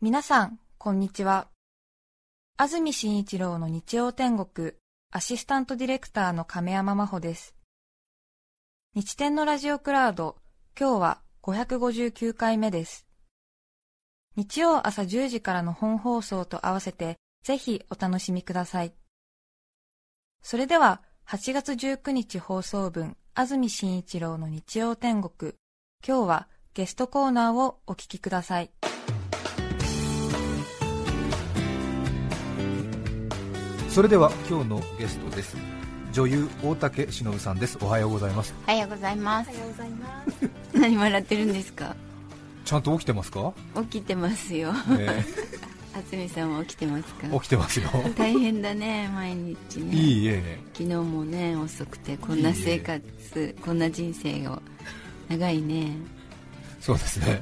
皆さん、こんにちは。安住紳一郎の日曜天国、アシスタントディレクターの亀山真帆です。日天のラジオクラウド、今日は559回目です。日曜朝10時からの本放送と合わせて、ぜひお楽しみください。それでは、8月19日放送分、安住紳一郎の日曜天国、今日はゲストコーナーをお聞きください。それでは今日のゲストです。女優大竹しのぶさんです。おはようございます。おはようございます。何笑ってるんですか？ちゃんと起きてますか？起きてますよ、ね。渥美さんは起きてますか？起きてますよ。大変だね毎日ね。いいえ昨日もね遅くてこんな生活こんな人生が長いね。そうですね。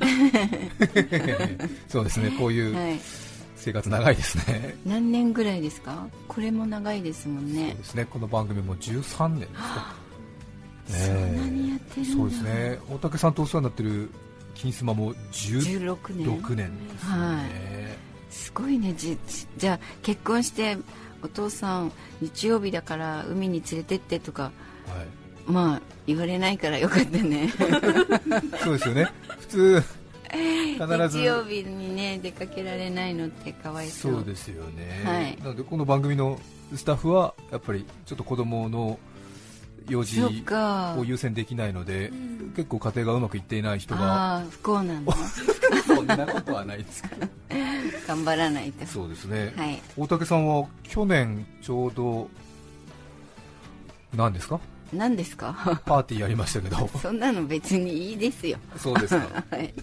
そうですね。こういう、はい生活長いですね。何年ぐらいですか？これも長いですもんね。そうですね。この番組も13年ですか、ね、そんなにやってるそうですね。大竹さんとお世話になってる金スマも16年 ,16 年。ですね、はい、すごいね。じじゃあ結婚してお父さん日曜日だから海に連れてってとか、はい、まあ言われないからよかったね。そうですよね。普通日曜日にね出かけられないのってかわいそうそうですよね、はい、なのでこの番組のスタッフはやっぱりちょっと子供の用事を優先できないので、結構家庭がうまくいっていない人が不幸なの？そんなことはないですけど 頑張らないと。そうですね、はい、大竹さんは去年ちょうど何ですか？何ですか？パーティーやりましたけど。そんなの別にいいですよ。そうですか、はい、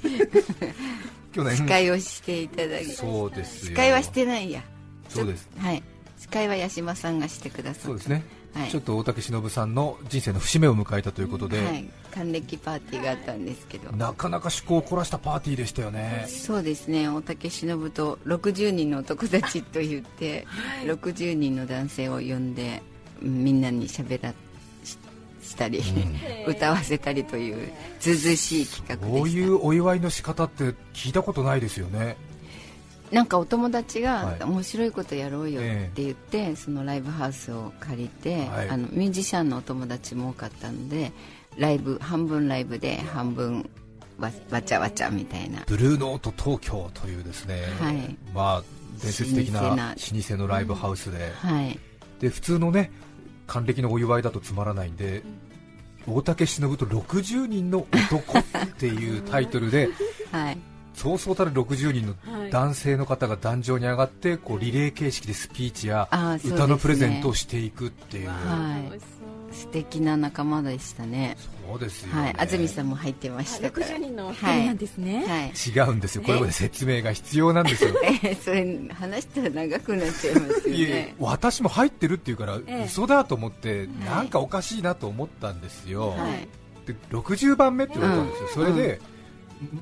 去年。司会をしていただきそうです司会はしてないや。そうです。はい。司会は八島さんがしてくださいそうですね、はい、ちょっと大竹しのぶさんの人生の節目を迎えたということで、はい、還暦パーティーがあったんですけど。なかなか趣向を凝らしたパーティーでしたよね。そうですね。大竹しのぶと60人の男たちと言って、はい、60人の男性を呼んでみんなに喋らしたり、うん、歌わせたりというずしい企画でこういうお祝いの仕方って聞いたことないですよね。なんかお友達が面白いことやろうよって言って、はい、そのライブハウスを借りて、はい、あのミュージシャンのお友達も多かったのでライブ半分ライブで半分わわちゃわちゃみたいな。ブルーノート東京というですね、はい、まあ伝説的な。老舗のライブハウスで、うん、はい、で普通のね還暦のお祝いだとつまらないんで、大竹しのぶと60人の男っていうタイトルで、はい、そうそうたる60人の男性の方が壇上に上がってこうリレー形式でスピーチや歌のプレゼントをしていくっていう。素敵な仲間でしたね。そうですよ、ね、はい、安住さんも入ってましたから。60人のなんですね、はい。違うんですよ。これまで説明が必要なんですよ。えそれ話したら長くなっちゃいますよね。私も入ってるっていうから、え嘘だと思って、なんかおかしいなと思ったんですよ。はい、で60番目って言われたんですよ。うん、それで。うん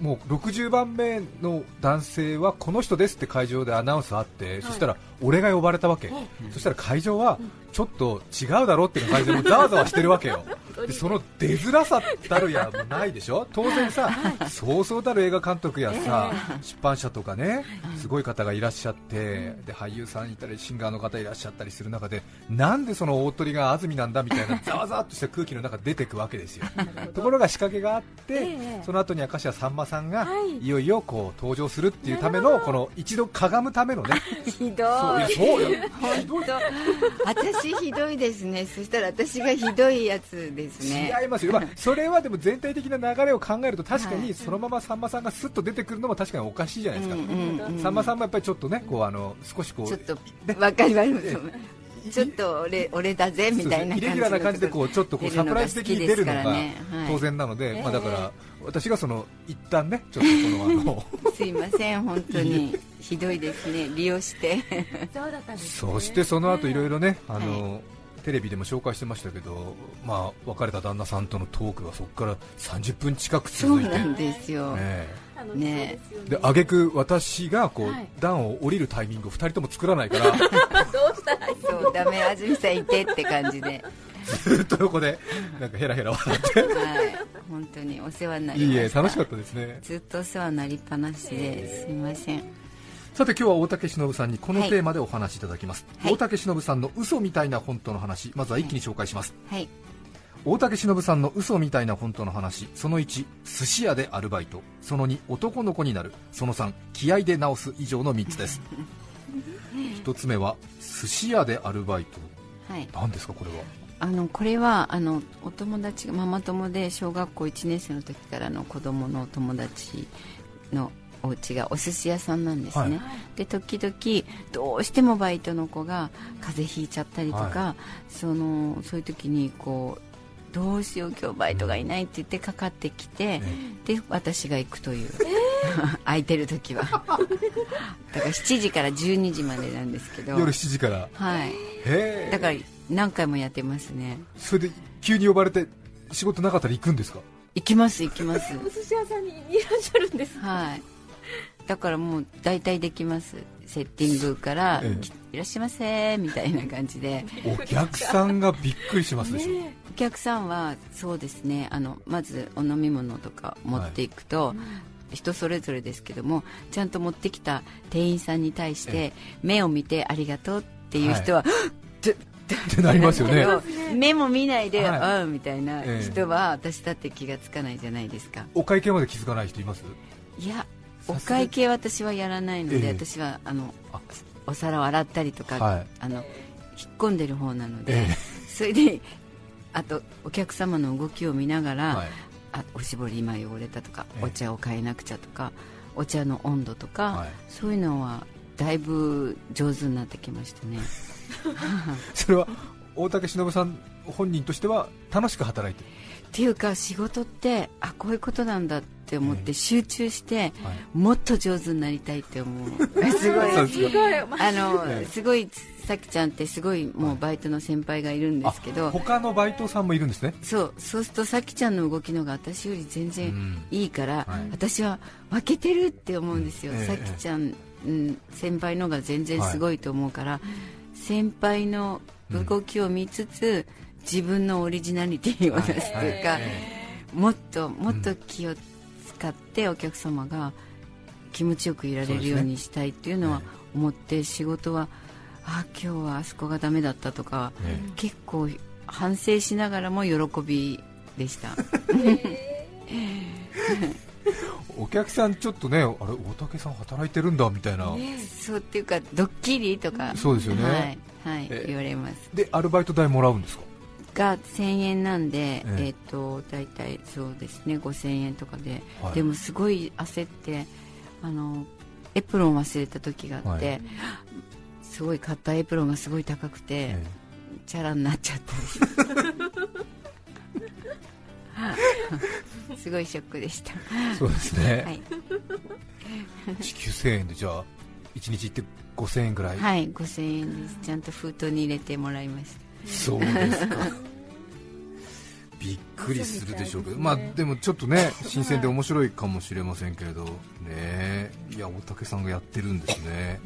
もう60番目の男性はこの人ですって会場でアナウンスあって、はい、そしたら俺が呼ばれたわけ、うん、そしたら会場はちょっと違うだろうっていう感じでもざわざわしてるわけよ、でその出づらさたるやもないでしょ、当然さ、そうそうたる映画監督やさ、出版社とかね、すごい方がいらっしゃって、で俳優さんいたり、シンガーの方いらっしゃったりする中で、なんでその大鳥が安住なんだみたいな ざわざわっとした空気の中出てくわけですよ、ところが仕掛けがあって、その後に明石家さんまさんがい。よいよこう登場するっていうための、この一度かがむためのね、ひどい、そうよ、私ひどいですね、そしたら私がひどいやつですね。違いますよ、まあ、それはでも全体的な流れを考えると確かにそのままさんまさんがすっと出てくるのも確かにおかしいじゃないですか、さんまさんもやっぱりちょっとねこうあの少しこうちょっと分かります。ちょっと俺俺だぜみたいなイレギュラーな感じでこうちょっとこうサプライズ的に出るのが当然なので、まあ、だから私がその一旦ねちょっとこのあの すいません本当に。ひどいですね。利用して。そうだったんです、そしてその後いろいろねあの、テレビでも紹介してましたけど、まあ、別れた旦那さんとのトークがそこから30分近く続いて。そうなんですよ、ねねで挙句私がこう、はい、段を降りるタイミングを2人とも作らないから。どうしたらいいそうダメ安住さんいてって感じで。ずっと横でなんかヘラヘラ笑って。はい。本当にお世話になりました。いいえ楽しかったですね。ずっとお世話になりっぱなしですいませんさて今日は大竹しのぶさんにこのテーマでお話しいただきます、はい、大竹しのぶさんの嘘みたいな本当の話まずは一気に紹介します、はい、大竹しのぶさんの嘘みたいな本当の話その1寿司屋でアルバイト。その2男の子になる。その3気合で直す以上の3つです。1つ目は寿司屋でアルバイト、はい、何ですかこれは？あのこれはあのお友達ママ友で小学校1年生の時からの子供の友達のお家がお寿司屋さんなんですね、はい、で時々どうしてもバイトの子が風邪ひいちゃったりとか、はい、そのそういう時にこうどうしよう今日バイトがいないって言ってかかってきて、で私が行くという、空いてる時は。だから7時から12時までなんですけど。夜7時から。はい。だから何回もやってますね。それで急に呼ばれて仕事なかったら行くんですか？行きます行きます。お寿司屋さんにいらっしゃるんです。はいだからもう大体できます。セッティングから、ええ、いらっしゃいませみたいな感じで。お客さんがびっくりしますでしょ、ね、お客さんはそうですね。あのまずお飲み物とか持っていくと、はい、人それぞれですけどもちゃんと持ってきた店員さんに対して目を見てありがとうっていう人は、はい、ってなりますよね。目も見ないで、はい、あみたいな人は私だって気がつかないじゃないですか。お会計まで気づかない人います？いやお会計私はやらないので、えー、私はあのお皿を洗ったりとか、はい、あの引っ込んでる方なので、えー、それであとお客様の動きを見ながら、はい、あおしぼり今汚れたとか、えー、お茶を変えなくちゃとかお茶の温度とか、はい、そういうのはだいぶ上手になってきましたね。それは大竹しのぶさん本人としては楽しく働いてる。っていうか仕事ってあこういうことなんだって思って集中して、もっと上手になりたいって思う。すごい。す。ごい。あのすごいさきちゃんってすごいもうバイトの先輩がいるんですけど。他のバイトさんもいるんですね？そう。そうするとさきちゃんの動きのが私より全然いいから、うんはい、私は分けてるって思うんですよ、さきちゃん、うん、先輩のが全然すごいと思うから、はい、先輩の動きを見つつ、うん。自分のオリジナリティを出すというか、もっともっと気を使ってお客様が気持ちよくいられるようにしたいっていうのは思って仕事はあ今日はあそこがダメだったとか、結構反省しながらも喜びでした。お客さんちょっとねあれ大竹さん働いてるんだみたいな、そうっていうかドッキリとか。そうですよね。はい、はい、言われます。でアルバイト代もらうんですか？が1000円なんで、ええ。ー、と大体そうですね5000円とかで、はい、でもすごい焦ってあのエプロン忘れた時があって、はい、すごい買ったエプロンがすごい高くて、えチャラになっちゃった すごいショックでした。そうですね、はい、時給1000円でじゃあ1日行って5000円ぐらい。はい5000円です。ちゃんと封筒に入れてもらいましたそうですか。びっくりするでしょうけど、まあ、でもちょっとね新鮮で面白いかもしれませんけれど、ね、いや大竹さんがやってるんですね、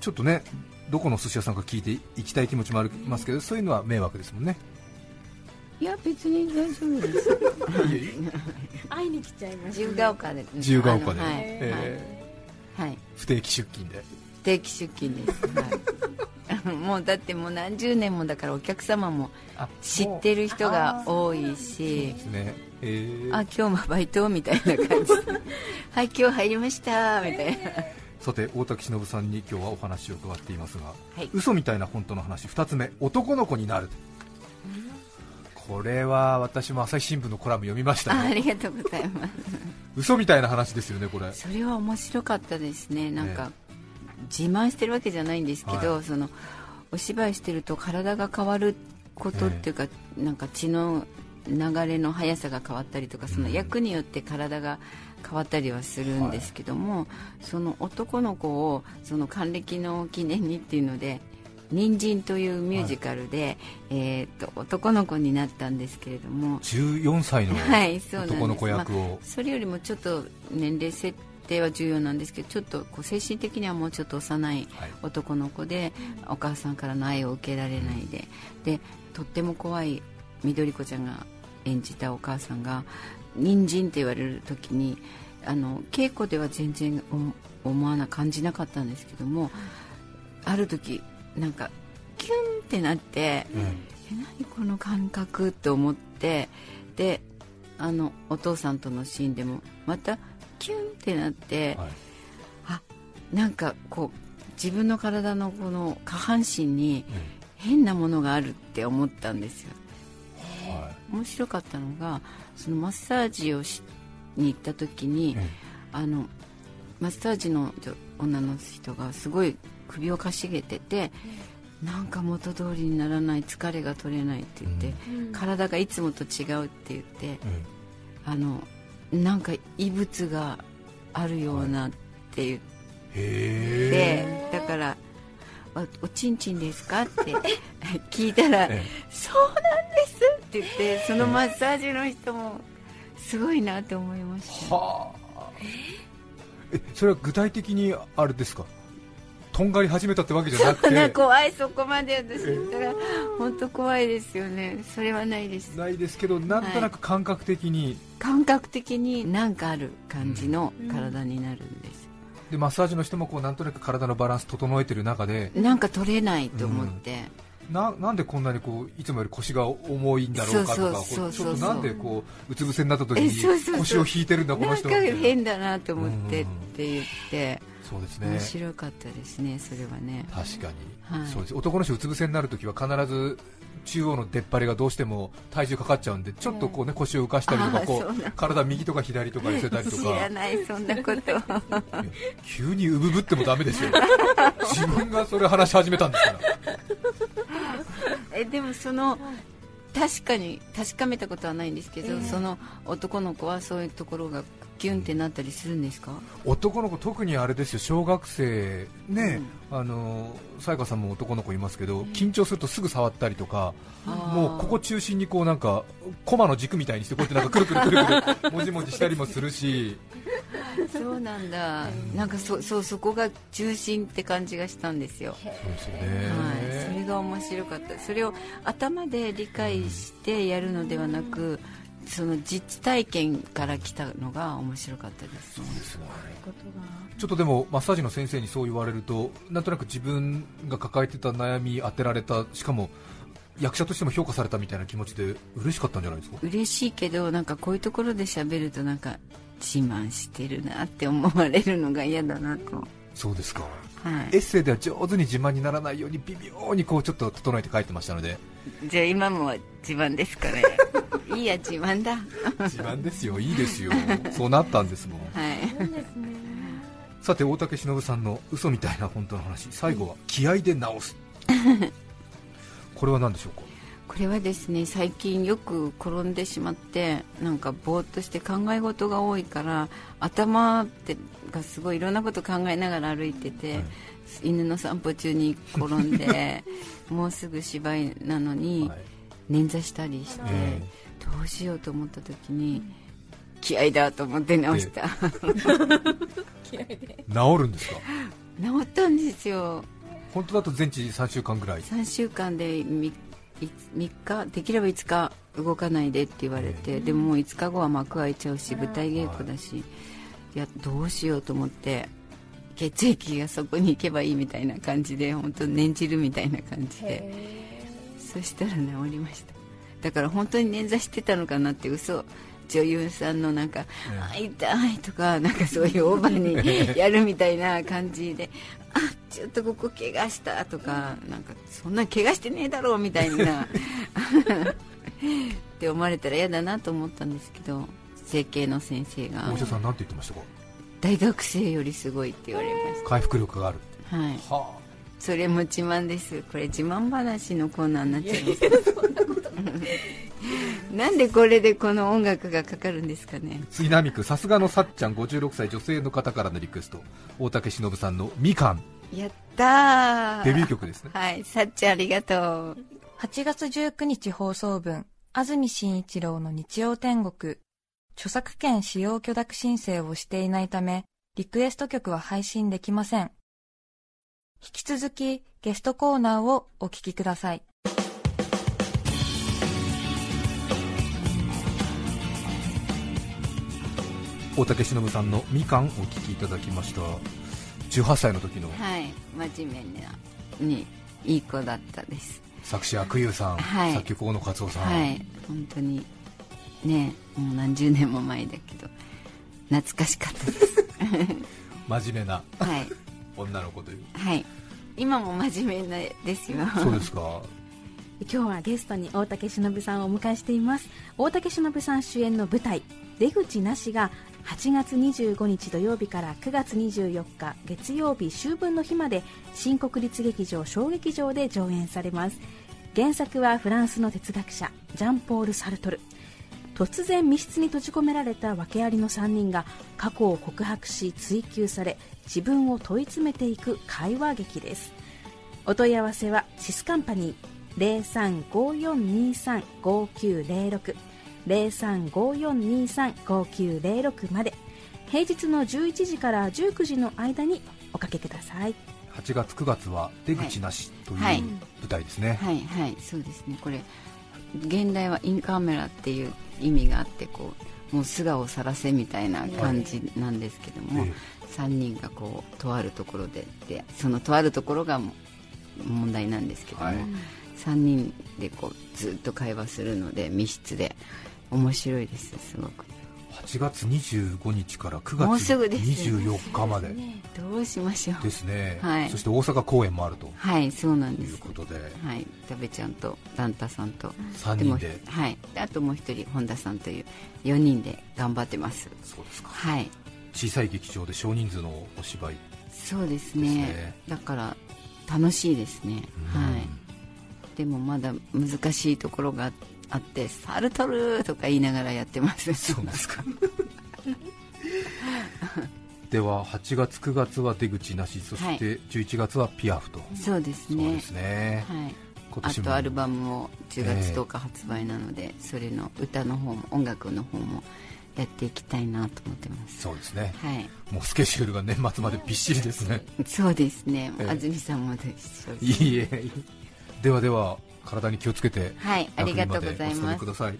ちょっとねどこの寿司屋さんか聞いていきたい気持ちもありますけど、そういうのは迷惑ですもんね。いや別に大丈夫です。会いに来ちゃいました、ね、自由が丘で。自由が丘で、はい。えー、はい、不定期出勤で。不定期出勤です、はい もうだってもう何十年もだからお客様も知ってる人が多いし、ね。えー、あ今日もバイトみたいな感じ。はい今日入りましたみたいな。さて大竹しのぶさんに今日はお話を伺っていますが、はい、嘘みたいな本当の話2つ目男の子になる。これは私も朝日新聞のコラム読みましたありがとうございます。嘘みたいな話ですよねこれ。それは面白かったですね。なんか、自慢してるわけじゃないんですけど、はい、そのお芝居してると体が変わることっていうか、えー、なんか血の流れの速さが変わったりとかその役によって体が変わったりはするんですけども、はい、その男の子をその還暦の記念にっていうので「人参というミュージカルで、はい、えーと、男の子になったんですけれども14歳の男の子役を、はいまあ、それよりもちょっと年齢設定は重要なんですけどちょっとこう精神的にはもうちょっと幼い男の子で、はい、お母さんからの愛を受けられないででとっても怖い緑子ちゃんが演じたお母さんが人参って言われる時にあの稽古では全然思わな感じなかったんですけども、ある時なんかキュンってなって、うん、え何この感覚と思ってであのお父さんとのシーンでもまたキュンってなって、はい、あなんかこう自分の体のこの下半身に変なものがあるって思ったんですよ、はい、面白かったのがそのマッサージをしに行った時に、あのマッサージの女の人がすごい首をかしげてて、なんか元通りにならない疲れが取れないって言って、うん、体がいつもと違うって言って、うん、あのなんか異物があるようなって言って、だからおちんちんですか?」って聞いたら「そうなんです」って言ってそのマッサージの人もすごいなって思いました、はあ、えそれは具体的にあれですか？とんがり始めたってわけじゃなくて。怖いそこまで私言ったら。本当怖いですよね。それはないです。ないですけどなんとなく感覚的に、はい、感覚的に何かある感じの体になるんです、でマッサージの人もこうなんとなく体のバランス整えてる中で。なんか取れないと思って、うん、ななんでこんなにこういつもより腰が重いんだろうかとかちょっとなんでこううつ伏せになった時に腰を引いてるんだこの人なんか変だなと思ってって言って、そうですね。面白かったですねそれはね。確かに、はい、そうです。男の人うつ伏せになるときは必ず中央の出っ張りがどうしても体重かかっちゃうんでちょっとこうね腰を浮かしたりとかこう体右とか左とか寄せたりとか。知らないそんなこと。急にうぶぶってもダメですよ。自分がそれ話し始めたんですから。えでもその確かに確かめたことはないんですけど、えー、その男の子はそういうところがキュンってなったりするんですか？男の子、特にあれですよ小学生ね、うん、あのさやかさんも男の子いますけど、緊張するとすぐ触ったりとか、もうここ中心にこうなんかコマの軸みたいにしてこうやってなんかくるくるくるくる もじもじしたりもするし。そうなんだ、うん、なんかそそうそこが中心って感じがしたんですよ。そうですよね。はい、それが面白かった。それを頭で理解してやるのではなく。うんその実体験から来たのが面白かったです、ね、そうですね。ちょっとでもマッサージの先生にそう言われるとなんとなく自分が抱えてた悩み当てられたしかも役者としても評価されたみたいな気持ちで嬉しかったんじゃないですか？嬉しいけどなんかこういうところで喋るとなんか自慢してるなって思われるのが嫌だなと。そうですか、はい、エッセイでは上手に自慢にならないように微妙にこうちょっと整えて書いてましたのでじゃあ今も自慢ですかね。いいや自慢だ。自慢ですよ。いいですよ。そうなったんですもん。はい。さて大竹しのぶさんの嘘みたいな本当の話。最後は気合で直す。これは何でしょうか？これはですね最近よく転んでしまってなんかぼーっとして考え事が多いから頭ってがすごいいろんなこと考えながら歩いてて、はい、犬の散歩中に転んで もうすぐ芝居なのに、捻挫したりして、どうしようと思った時に気合だと思って直した、気合で。治るんですか？治ったんですよ。本当だと全治3週間ぐらい？3週間で 3, 3日？できれば5日動かないでって言われて、でももう5日後は幕開いちゃうし舞台稽古だし、いやどうしようと思って血液がそこに行けばいいみたいな感じで本当念じるみたいな感じで。そしたら治りました。だから本当に捻挫してたのかなって嘘。女優さんのなんか「あ痛い」とかなんかそういうオーバーに やるみたいな感じで「あちょっとここ怪我した」とかなんかそんな怪我してねえだろうみたいな。って思われたら嫌だなと思ったんですけど整形の先生が。大下さんなんて言ってましたか？大学生よりすごいって言われました。回復力があるはい、はあ、それも自慢です。これ自慢話のコーナーになっちゃいます。なんでこれでこの音楽がかかるんですかね。杉並区さすがのさっちゃん56歳女性の方からのリクエスト。大竹しのぶさんの「みかん」やったデビュー曲ですね。はい。さっちゃんありがとう。8月19日放送分安住紳一郎の日曜天国著作権使用許諾申請をしていないため、リクエスト曲は配信できません。引き続きゲストコーナーをお聴きください。大竹しのぶさんのみかんお聴きいただきました。18歳の時のはい真面目なにいい子だったです。作詞悪友さん、はい、作曲大野克夫さん。はい。本当にねもう何十年も前だけど懐かしかったです。真面目な、はい、女の子という。はい。今も真面目なですよ。そうですか。今日はゲストに大竹しのぶさんをお迎えしています。大竹しのぶさん主演の舞台「出口なし」が8月25日土曜日から9月24日月曜日秋分の日まで新国立劇場小劇場で上演されます。原作はフランスの哲学者ジャンポール・サルトル突然密室に閉じ込められた訳ありの3人が過去を告白し追求され自分を問い詰めていく会話劇です。お問い合わせはシスカンパニー0354235906 0354235906まで。平日の11時から19時の間におかけください。8月9月は出口なしという舞台ですね。はい、はい、はい、そうですね。これ現代はインカメラっていう意味があってこうもう素顔を晒せみたいな感じなんですけども、はい、3人がこうとあるところででそのとあるところが問題なんですけども、はい、3人でこうずっと会話するので密室で。面白いですすごく8月25日から9月24日まで、ね、どうしましょう。ですね、はい、そして大阪公演もあると。はいそうなんです。いうことで、はい、食べちゃんとランタさんと。3人で。はい。あともう一人本田さんという4人で頑張ってます。そうですか。はい。小さい劇場で少人数のお芝居。そうですね、ね、だから楽しいですね。はい。でもまだ難しいところがあって「サルトル!」とか言いながらやってます。そうですか。では8月9月は出口なしそして11月はピアフと、はい、そうですね。そうですね、はい、あとアルバムも10月10日発売なので、えー、それの歌の方も音楽の方もやっていきたいなと思ってます。そうですね、はい、もうスケジュールが年末までびっしりですね。そうですね、えー、安住さんもですいいえ。ではでは体に気をつけてはいありがとうございます。ください。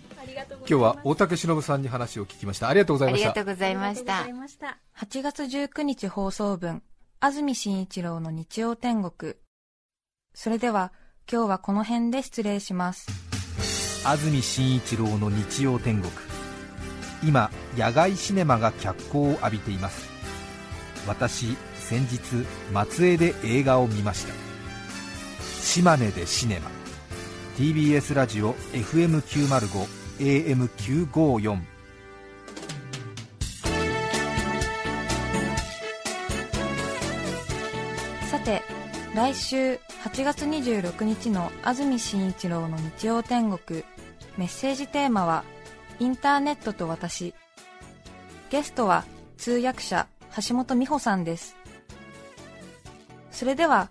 今日は大竹しのぶさんに話を聞きました。ありがとうございました。ありがとうございました。8月19日放送分安住紳一郎の日曜天国。それでは今日はこの辺で失礼します。安住紳一郎の日曜天国。今野外シネマが脚光を浴びています。私先日松江で映画を見ました。島根でシネマ TBS ラジオ FM905 AM954 さて来週8月26日の安住紳一郎の日曜天国。メッセージテーマは「インターネットと私」ゲストは通訳者橋本美穂さんです。それでは